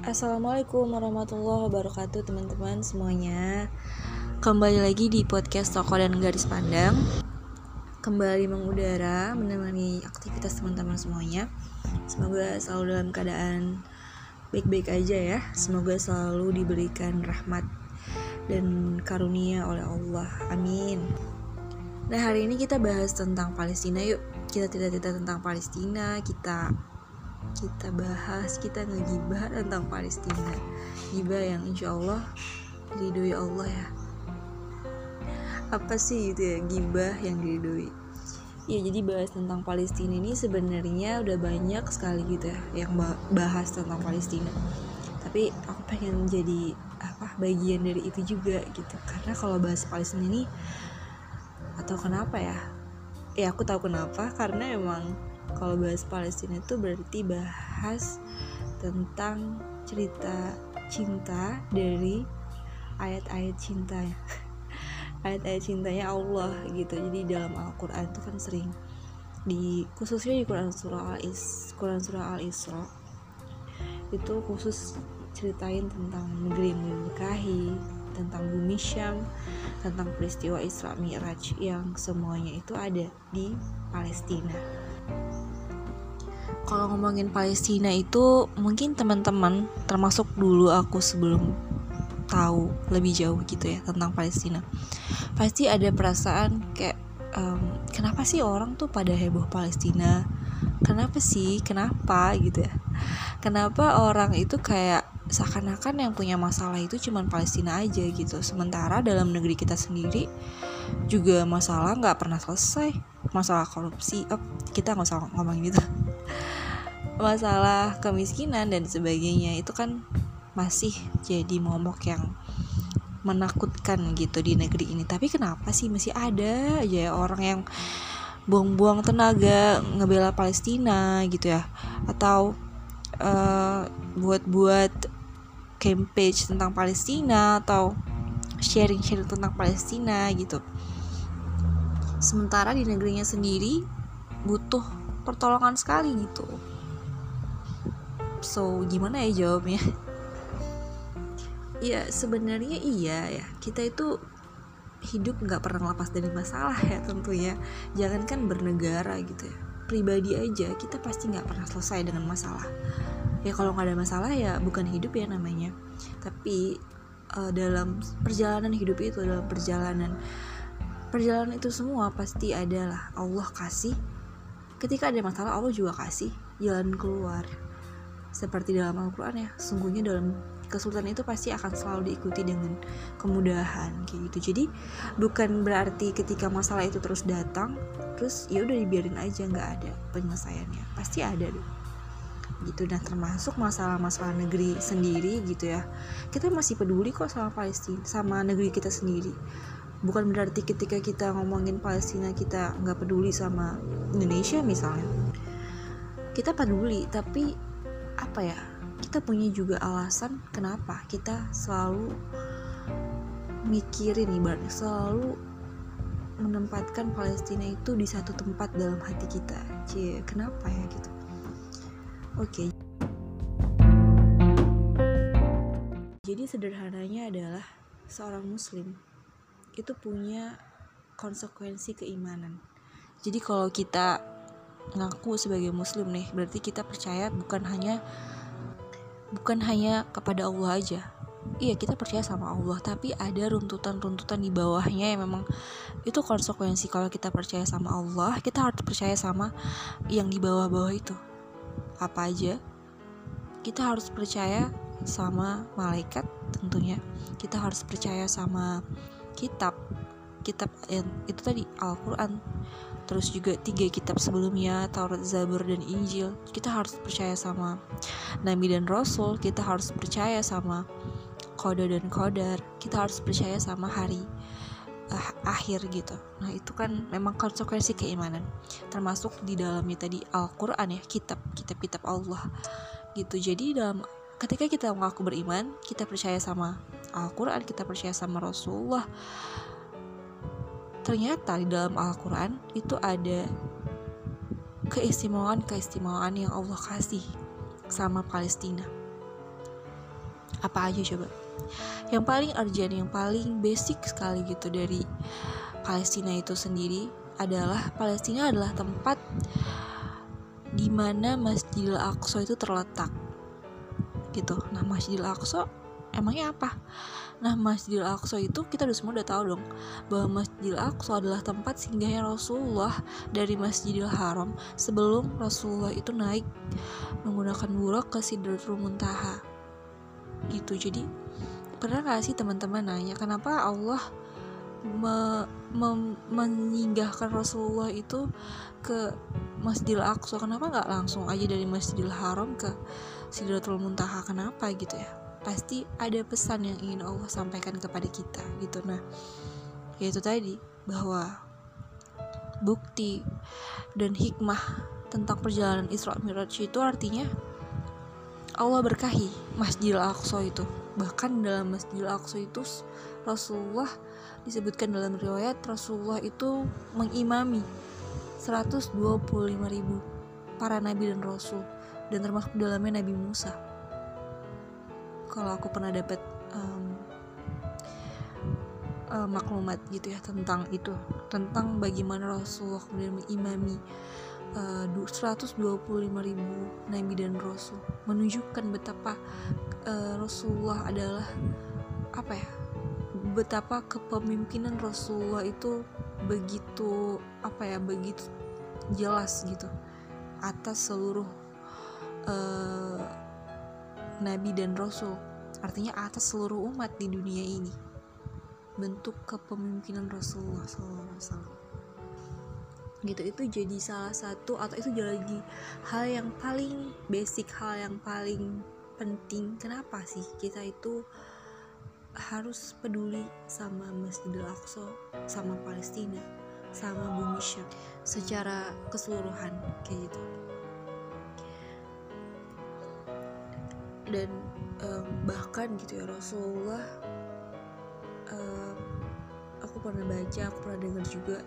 Assalamualaikum warahmatullahi wabarakatuh teman-teman semuanya. Kembali lagi di podcast Toko dan Garis Pandang. Kembali mengudara menemani aktivitas teman-teman semuanya. Semoga selalu dalam keadaan baik-baik aja ya. Semoga selalu diberikan rahmat dan karunia oleh Allah. Amin. Nah hari ini kita bahas tentang Palestina yuk. Kita tidak-tidak tentang Palestina Kita kita bahas kita ngegibah tentang Palestina. Gibah yang insya Allah Allah ya. Apa sih itu ya gibah yang diridhoi? Ya jadi bahas tentang Palestina ini sebenarnya udah banyak sekali gitu ya yang bahas tentang Palestina. Tapi aku pengen jadi apa bagian dari itu juga gitu. Karena kalau bahas Palestina ini atau kenapa ya? Ya aku tahu kenapa karena emang kalau bahas Palestina itu berarti bahas tentang cerita cinta dari ayat-ayat cinta ya ayat-ayat cintanya Allah gitu. Jadi dalam Al-Quran itu kan sering di khususnya di Quran surah Al Is Quran surah Al Isra itu khusus ceritain tentang negeri diberkahi tentang bumi Syam tentang peristiwa Isra Mi'raj yang semuanya itu ada di Palestina kalau ngomongin Palestina itu mungkin teman-teman termasuk dulu aku sebelum tahu lebih jauh gitu ya tentang Palestina pasti ada perasaan kayak um, kenapa sih orang tuh pada heboh Palestina? Kenapa sih? Kenapa? gitu ya. Kenapa orang itu kayak seakan-akan yang punya masalah itu cuman Palestina aja gitu. Sementara dalam negeri kita sendiri juga masalah nggak pernah selesai. Masalah korupsi oh, kita nggak usah ngomongin itu masalah kemiskinan dan sebagainya itu kan masih jadi momok yang menakutkan gitu di negeri ini. Tapi kenapa sih? Masih ada aja ya orang yang buang-buang tenaga ngebela Palestina gitu ya. Atau uh, buat-buat campaign tentang Palestina atau sharing-sharing tentang Palestina gitu. Sementara di negerinya sendiri butuh pertolongan sekali gitu so gimana ya jawabnya? Ya sebenarnya iya ya. Kita itu hidup nggak pernah lepas dari masalah ya tentunya. Jangankan bernegara gitu ya. Pribadi aja kita pasti nggak pernah selesai dengan masalah. Ya kalau nggak ada masalah ya bukan hidup ya namanya. Tapi uh, dalam perjalanan hidup itu dalam perjalanan perjalanan itu semua pasti adalah Allah kasih. Ketika ada masalah Allah juga kasih jalan keluar seperti dalam Al-Quran ya sungguhnya dalam kesulitan itu pasti akan selalu diikuti dengan kemudahan kayak gitu. Jadi bukan berarti ketika masalah itu terus datang terus ya udah dibiarin aja nggak ada penyelesaiannya. Pasti ada deh. Gitu. Dan termasuk masalah-masalah negeri sendiri gitu ya. Kita masih peduli kok sama Palestina sama negeri kita sendiri. Bukan berarti ketika kita ngomongin Palestina kita nggak peduli sama Indonesia misalnya. Kita peduli tapi apa ya kita punya juga alasan kenapa kita selalu mikirin ibaratnya selalu menempatkan Palestina itu di satu tempat dalam hati kita. Cie kenapa ya gitu? Oke. Okay. jadi sederhananya adalah seorang muslim itu punya konsekuensi keimanan. Jadi kalau kita ngaku sebagai muslim nih berarti kita percaya bukan hanya bukan hanya kepada Allah aja. Iya kita percaya sama Allah tapi ada runtutan-runtutan di bawahnya yang memang itu konsekuensi kalau kita percaya sama Allah kita harus percaya sama yang di bawah-bawah itu. Apa aja kita harus percaya sama malaikat tentunya. Kita harus percaya sama kitab kitab yang itu tadi Al-Quran. Terus juga tiga kitab sebelumnya Taurat, Zabur, dan Injil. Kita harus percaya sama Nabi dan Rasul. Kita harus percaya sama kode dan kodar kita harus percaya sama hari uh, akhir gitu. Nah itu kan memang konsekuensi keimanan. Termasuk di dalamnya tadi Al-Quran ya kitab kitab kitab Allah gitu. Jadi dalam ketika kita mengaku beriman kita percaya sama Al-Quran kita percaya sama Rasulullah ternyata di dalam Al-Quran itu ada keistimewaan-keistimewaan yang Allah kasih sama Palestina. apa aja coba? Yang paling urgent yang paling basic sekali gitu dari Palestina itu sendiri adalah Palestina adalah tempat di mana Masjidil Aqsa itu terletak. Gitu. Nah Masjidil Aqsa emangnya apa nah Masjidil Aqsa itu kita udah semua udah tahu dong bahwa Masjidil Aqsa adalah tempat singgahnya Rasulullah dari Masjidil Haram sebelum Rasulullah itu naik menggunakan buruk ke Sidratul Muntaha. Gitu jadi pernah gak sih teman-teman nanya kenapa Allah me, me, menyinggahkan Rasulullah itu ke Masjidil Aqsa? Kenapa nggak langsung aja dari Masjidil Haram ke Sidratul Muntaha? Kenapa gitu ya pasti ada pesan yang ingin Allah sampaikan kepada kita gitu. Nah yaitu tadi bahwa bukti dan hikmah tentang perjalanan Isra Mi'raj itu artinya Allah berkahi Masjidil Aqsa itu. Bahkan dalam Masjidil Aqsa itu Rasulullah disebutkan dalam riwayat Rasulullah itu mengimami 125 ribu para nabi dan rasul dan termasuk dalamnya Nabi Musa kalau aku pernah dapat um, uh, maklumat gitu ya tentang itu tentang bagaimana Rasulullah kemudian mengimami uh, 125 ribu nabi dan rasul menunjukkan betapa uh, Rasulullah adalah apa ya betapa kepemimpinan Rasulullah itu begitu apa ya begitu jelas gitu atas seluruh uh, nabi dan rasul artinya atas seluruh umat di dunia ini. Bentuk kepemimpinan Rasulullah SAW gitu itu jadi salah satu atau itu jadi hal yang paling basic hal yang paling penting. Kenapa sih kita itu harus peduli sama Masjidil Aqsa, sama Palestina, sama bumi Syam? Secara keseluruhan kayak gitu. Dan um, bahkan gitu ya Rasulullah um, aku pernah baca, aku pernah dengar juga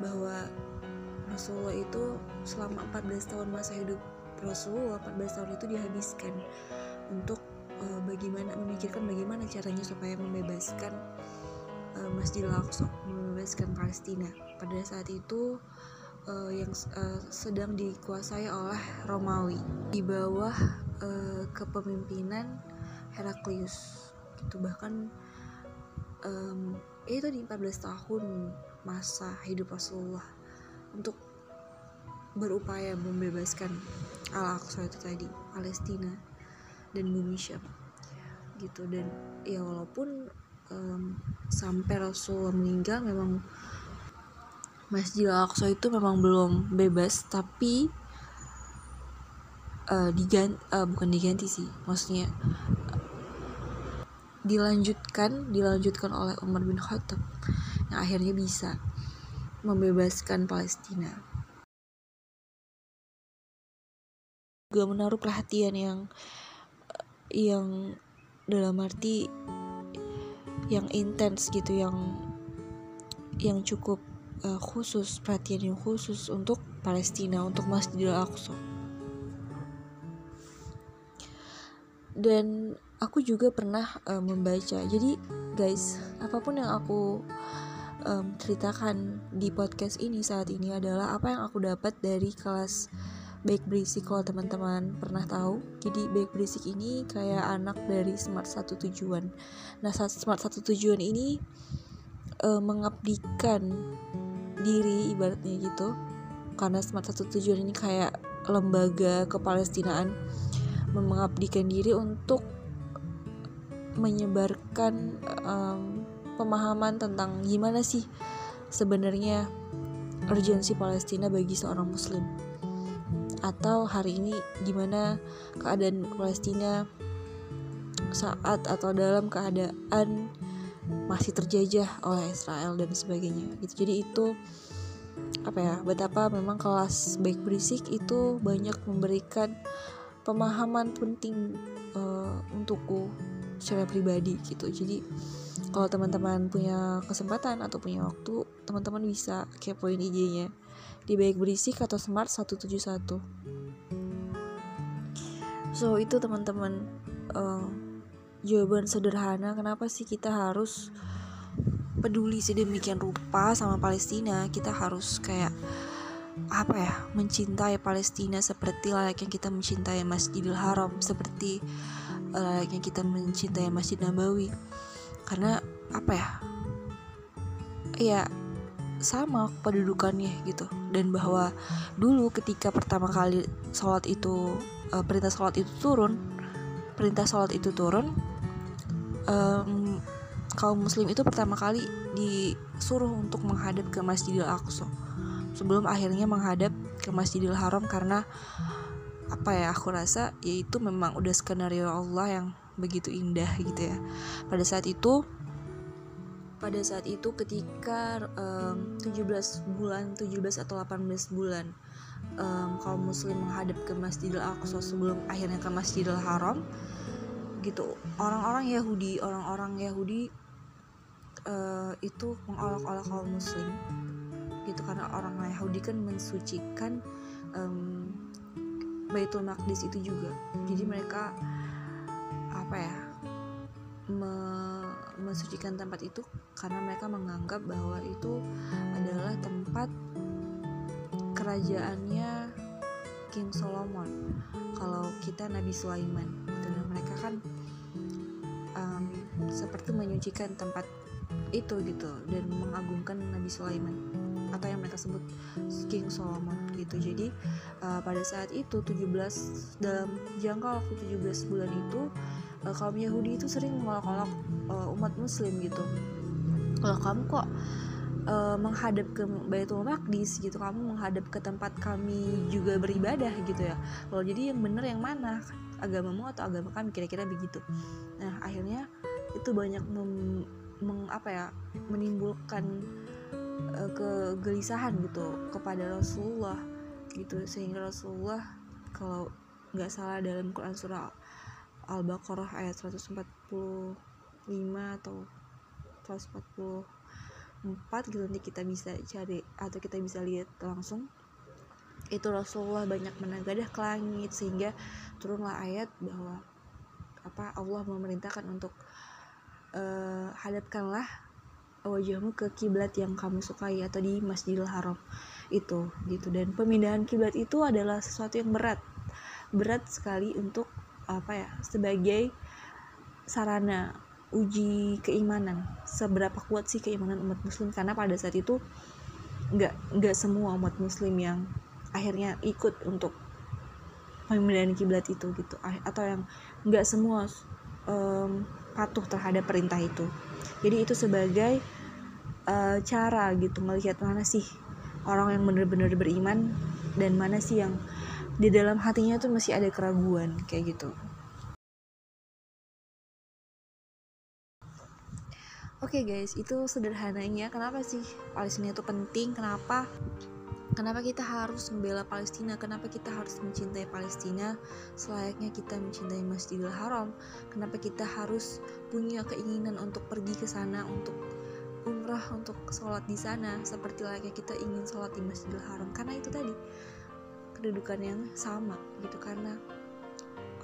bahwa Rasulullah itu selama 14 tahun masa hidup Rasulullah 14 tahun itu dihabiskan untuk uh, bagaimana memikirkan bagaimana caranya supaya membebaskan uh, Masjidil Aqsa, membebaskan Palestina. Pada saat itu uh, yang uh, sedang dikuasai oleh Romawi di bawah uh, kepemimpinan Heraklius. Gitu bahkan um, itu di 14 tahun masa hidup Rasulullah untuk berupaya membebaskan Al-Aqsa itu tadi, Palestina dan bumi Syam gitu dan ya walaupun um, sampai Rasulullah meninggal memang Masjidil Aqsa itu memang belum bebas tapi uh, diganti uh, bukan diganti sih maksudnya dilanjutkan dilanjutkan oleh Umar bin Khattab yang akhirnya bisa membebaskan Palestina. Juga menaruh perhatian yang yang dalam arti yang intens gitu yang yang cukup uh, khusus perhatian yang khusus untuk Palestina untuk Masjidil Aqsa dan aku juga pernah uh, membaca. Jadi guys apa pun yang aku um, ceritakan di podcast ini saat ini adalah apa yang aku dapat dari kelas baik berisik kalau teman-teman pernah tahu. Jadi baik berisik ini kayak anak dari smart satu tujuan. Nah smart satu tujuan ini uh, mengabdikan diri ibaratnya gitu. Karena smart satu tujuan ini kayak lembaga kepalestinaan mengabdikan diri untuk menyebarkan um, pemahaman tentang gimana sih sebenarnya urgensi Palestina bagi seorang muslim? Atau hari ini gimana keadaan Palestina saat atau dalam keadaan masih terjajah oleh Israel dan sebagainya? Gitu. Jadi itu apa ya betapa memang kelas baik berisik itu banyak memberikan pemahaman penting uh, untukku secara pribadi gitu. Jadi kalau teman-teman punya kesempatan atau punya waktu teman-teman bisa kepoin IG-nya di baik berisik atau smart 171 so itu teman-teman uh, jawaban sederhana kenapa sih kita harus peduli sedemikian rupa sama Palestina. Kita harus kayak apa ya mencintai Palestina seperti layaknya kita mencintai Masjidil Haram seperti uh, layaknya kita mencintai Masjid Nabawi. Karena apa ya? Ya sama kedudukannya gitu. Dan bahwa dulu ketika pertama kali sholat itu uh, perintah sholat itu turun perintah sholat itu turun um, kaum muslim itu pertama kali disuruh untuk menghadap ke Masjidil Aqsa sebelum akhirnya menghadap ke Masjidil Haram karena apa ya aku rasa yaitu memang udah skenario Allah yang begitu indah gitu ya. Pada saat itu pada saat itu ketika um, 17 bulan 17 atau 18 bulan um, kaum muslim menghadap ke Masjidil Aqsa sebelum akhirnya ke Masjidil Haram gitu orang-orang Yahudi orang-orang Yahudi uh, itu mengolok-olok kaum muslim gitu karena orang Yahudi kan mensucikan um, Baitul Maqdis itu juga. Jadi mereka apa ya me mensucikan tempat itu karena mereka menganggap bahwa itu adalah tempat kerajaannya King Solomon. Kalau kita Nabi Sulaiman dan mereka kan um, seperti menyucikan tempat itu gitu dan mengagungkan Nabi Sulaiman atau yang mereka sebut King Solomon gitu. Jadi uh, pada saat itu 17 dalam jangka waktu 17 bulan itu uh, kaum Yahudi itu sering mengolok-olok uh, umat Muslim gitu. Kalau kamu kok uh, menghadap ke Baitul Maqdis gitu? Kamu menghadap ke tempat kami juga beribadah gitu ya? Kalau jadi yang benar yang mana? Agamamu atau agama kami? Kira-kira begitu. Nah akhirnya itu banyak mem, meng, apa ya menimbulkan uh, kegelisahan gitu kepada Rasulullah gitu. Sehingga Rasulullah kalau nggak salah dalam Quran surah Al-Baqarah ayat 145 atau 144 gitu nanti kita bisa cari atau kita bisa lihat langsung. Itu Rasulullah banyak menegadah ke langit sehingga turunlah ayat bahwa apa Allah memerintahkan untuk uh, hadapkanlah wajahmu ke kiblat yang kamu sukai atau di Masjidil Haram itu gitu. Dan pemindahan kiblat itu adalah sesuatu yang berat. Berat sekali untuk apa ya sebagai sarana uji keimanan. Seberapa kuat sih keimanan umat muslim? Karena pada saat itu nggak nggak semua umat muslim yang akhirnya ikut untuk pemindahan kiblat itu gitu. Atau yang nggak semua um, patuh terhadap perintah itu. Jadi itu sebagai uh, cara gitu melihat mana sih orang yang benar-benar beriman dan mana sih yang di dalam hatinya tuh masih ada keraguan kayak gitu. Oke okay guys, itu sederhananya kenapa sih Palestina itu penting, kenapa kenapa kita harus membela Palestina, kenapa kita harus mencintai Palestina selayaknya kita mencintai Masjidil Haram, kenapa kita harus punya keinginan untuk pergi ke sana untuk umrah untuk sholat di sana seperti layaknya kita ingin sholat di Masjidil Haram. Karena itu tadi kedudukan yang sama gitu. Karena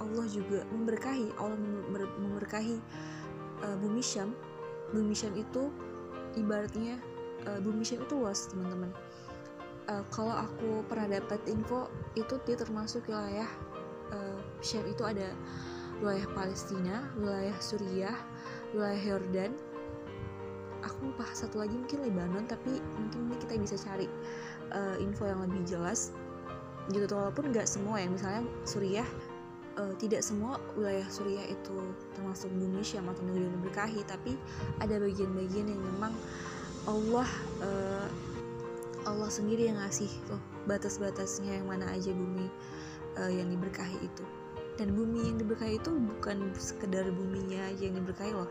Allah juga memberkahi Allah memberkahi uh, bumi Syam. Bumi Syam itu ibaratnya uh, bumi Syam itu luas teman-teman. Uh, kalau aku pernah dapat info itu dia termasuk wilayah uh, Syam itu ada wilayah Palestina wilayah Suriah wilayah Yordan aku lupa satu lagi mungkin Lebanon tapi mungkin ini kita bisa cari uh, info yang lebih jelas. Gitu walaupun nggak semua ya misalnya Suriah uh, tidak semua wilayah Suriah itu termasuk bumi Syam atau negeri yang berkahi tapi ada bagian-bagian yang memang Allah uh, Allah sendiri yang ngasih tuh batas-batasnya yang mana aja bumi uh, yang diberkahi itu. Dan bumi yang diberkahi itu bukan sekedar buminya yang diberkahi loh.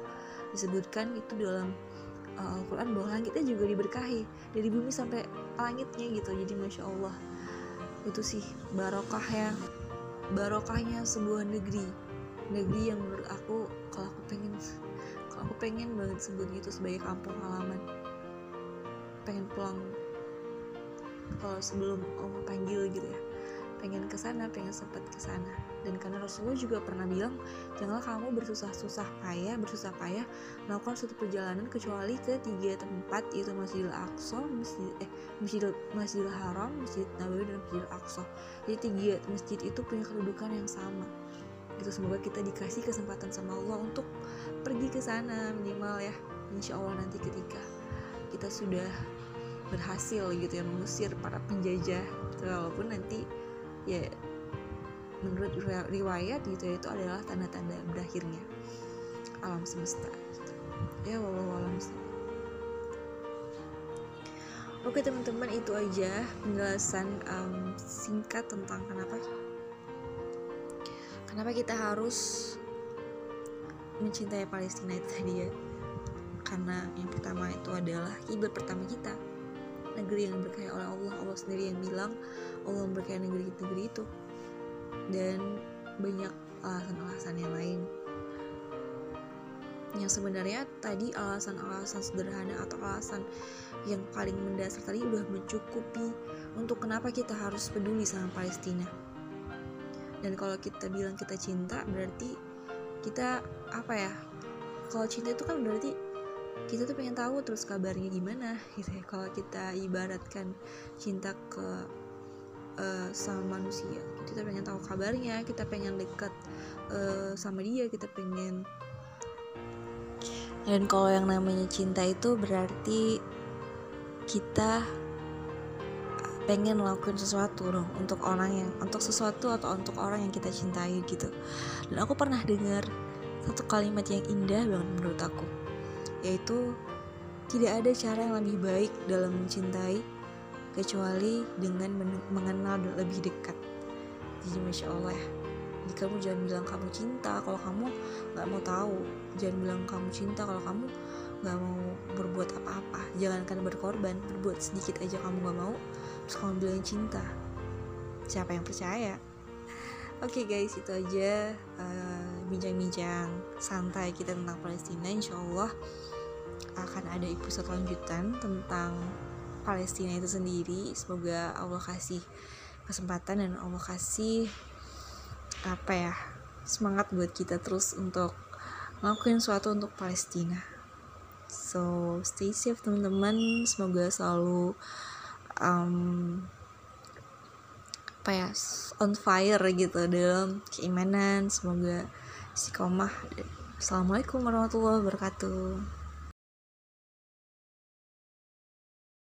Disebutkan itu dalam uh, Al-Quran bahwa langitnya juga diberkahi dari bumi sampai langitnya gitu. Jadi masya Allah itu sih barokahnya barokahnya sebuah negeri. Negeri yang menurut aku kalau aku pengen kalau aku pengen banget sebut itu sebagai kampung halaman. Pengen pulang kalau sebelum Allah panggil gitu ya. Pengen ke sana pengen sempat ke sana dan karena Rasulullah juga pernah bilang janganlah kamu bersusah-susah payah bersusah payah melakukan suatu perjalanan kecuali ke tiga tempat yaitu Masjidil Aqsa Masjid eh Masjidil Masjidil Haram Masjid Nabawi dan Masjidil Aqsa. Jadi tiga masjid itu punya kedudukan yang sama. Itu semoga kita dikasih kesempatan sama Allah untuk pergi ke sana minimal ya insya Allah nanti ketika kita sudah berhasil gitu ya mengusir para penjajah. Walaupun nanti ya menurut riwayat gitu ya, itu adalah tanda-tanda berakhirnya. Alam semesta gitu. ya walau alam Oke teman-teman itu aja penjelasan um, singkat tentang kenapa kenapa kita harus mencintai Palestina itu tadi ya. Karena yang pertama itu adalah kiblat pertama kita. Negeri yang berkaya oleh Allah Allah sendiri yang bilang Allah memberkahi negeri-negeri itu dan banyak alasan-alasan yang lain. Yang sebenarnya tadi alasan-alasan sederhana atau alasan yang paling mendasar tadi udah mencukupi untuk kenapa kita harus peduli sama Palestina. Dan kalau kita bilang kita cinta berarti kita apa ya kalau cinta itu kan berarti kita tuh pengen tahu terus kabarnya gimana gitu ya. Kalau kita ibaratkan cinta ke uh, sama manusia. Kita pengen tahu kabarnya kita pengen dekat uh, sama dia kita pengen. Dan kalau yang namanya cinta itu berarti kita pengen ngelakuin sesuatu dong untuk orang yang untuk sesuatu atau untuk orang yang kita cintai gitu. Dan aku pernah dengar satu kalimat yang indah banget menurut aku yaitu tidak ada cara yang lebih baik dalam mencintai kecuali dengan mengenal lebih dekat. Jadi masya Allah jadi kamu jangan bilang kamu cinta kalau kamu nggak mau tahu. Jangan bilang kamu cinta kalau kamu nggak mau berbuat apa-apa. Jangankan berkorban berbuat sedikit aja kamu nggak mau terus kamu bilang cinta. Siapa yang percaya? Oke okay guys itu aja uh, bincang-bincang santai kita tentang Palestina. Insya Allah akan ada episode lanjutan tentang Palestina itu sendiri. Semoga Allah kasih kesempatan dan Allah kasih apa ya semangat buat kita terus untuk ngelakuin sesuatu untuk Palestina. So stay safe teman-teman. Semoga selalu um, apa ya on fire gitu dalam keimanan. Semoga istiqomah. Assalamualaikum warahmatullahi wabarakatuh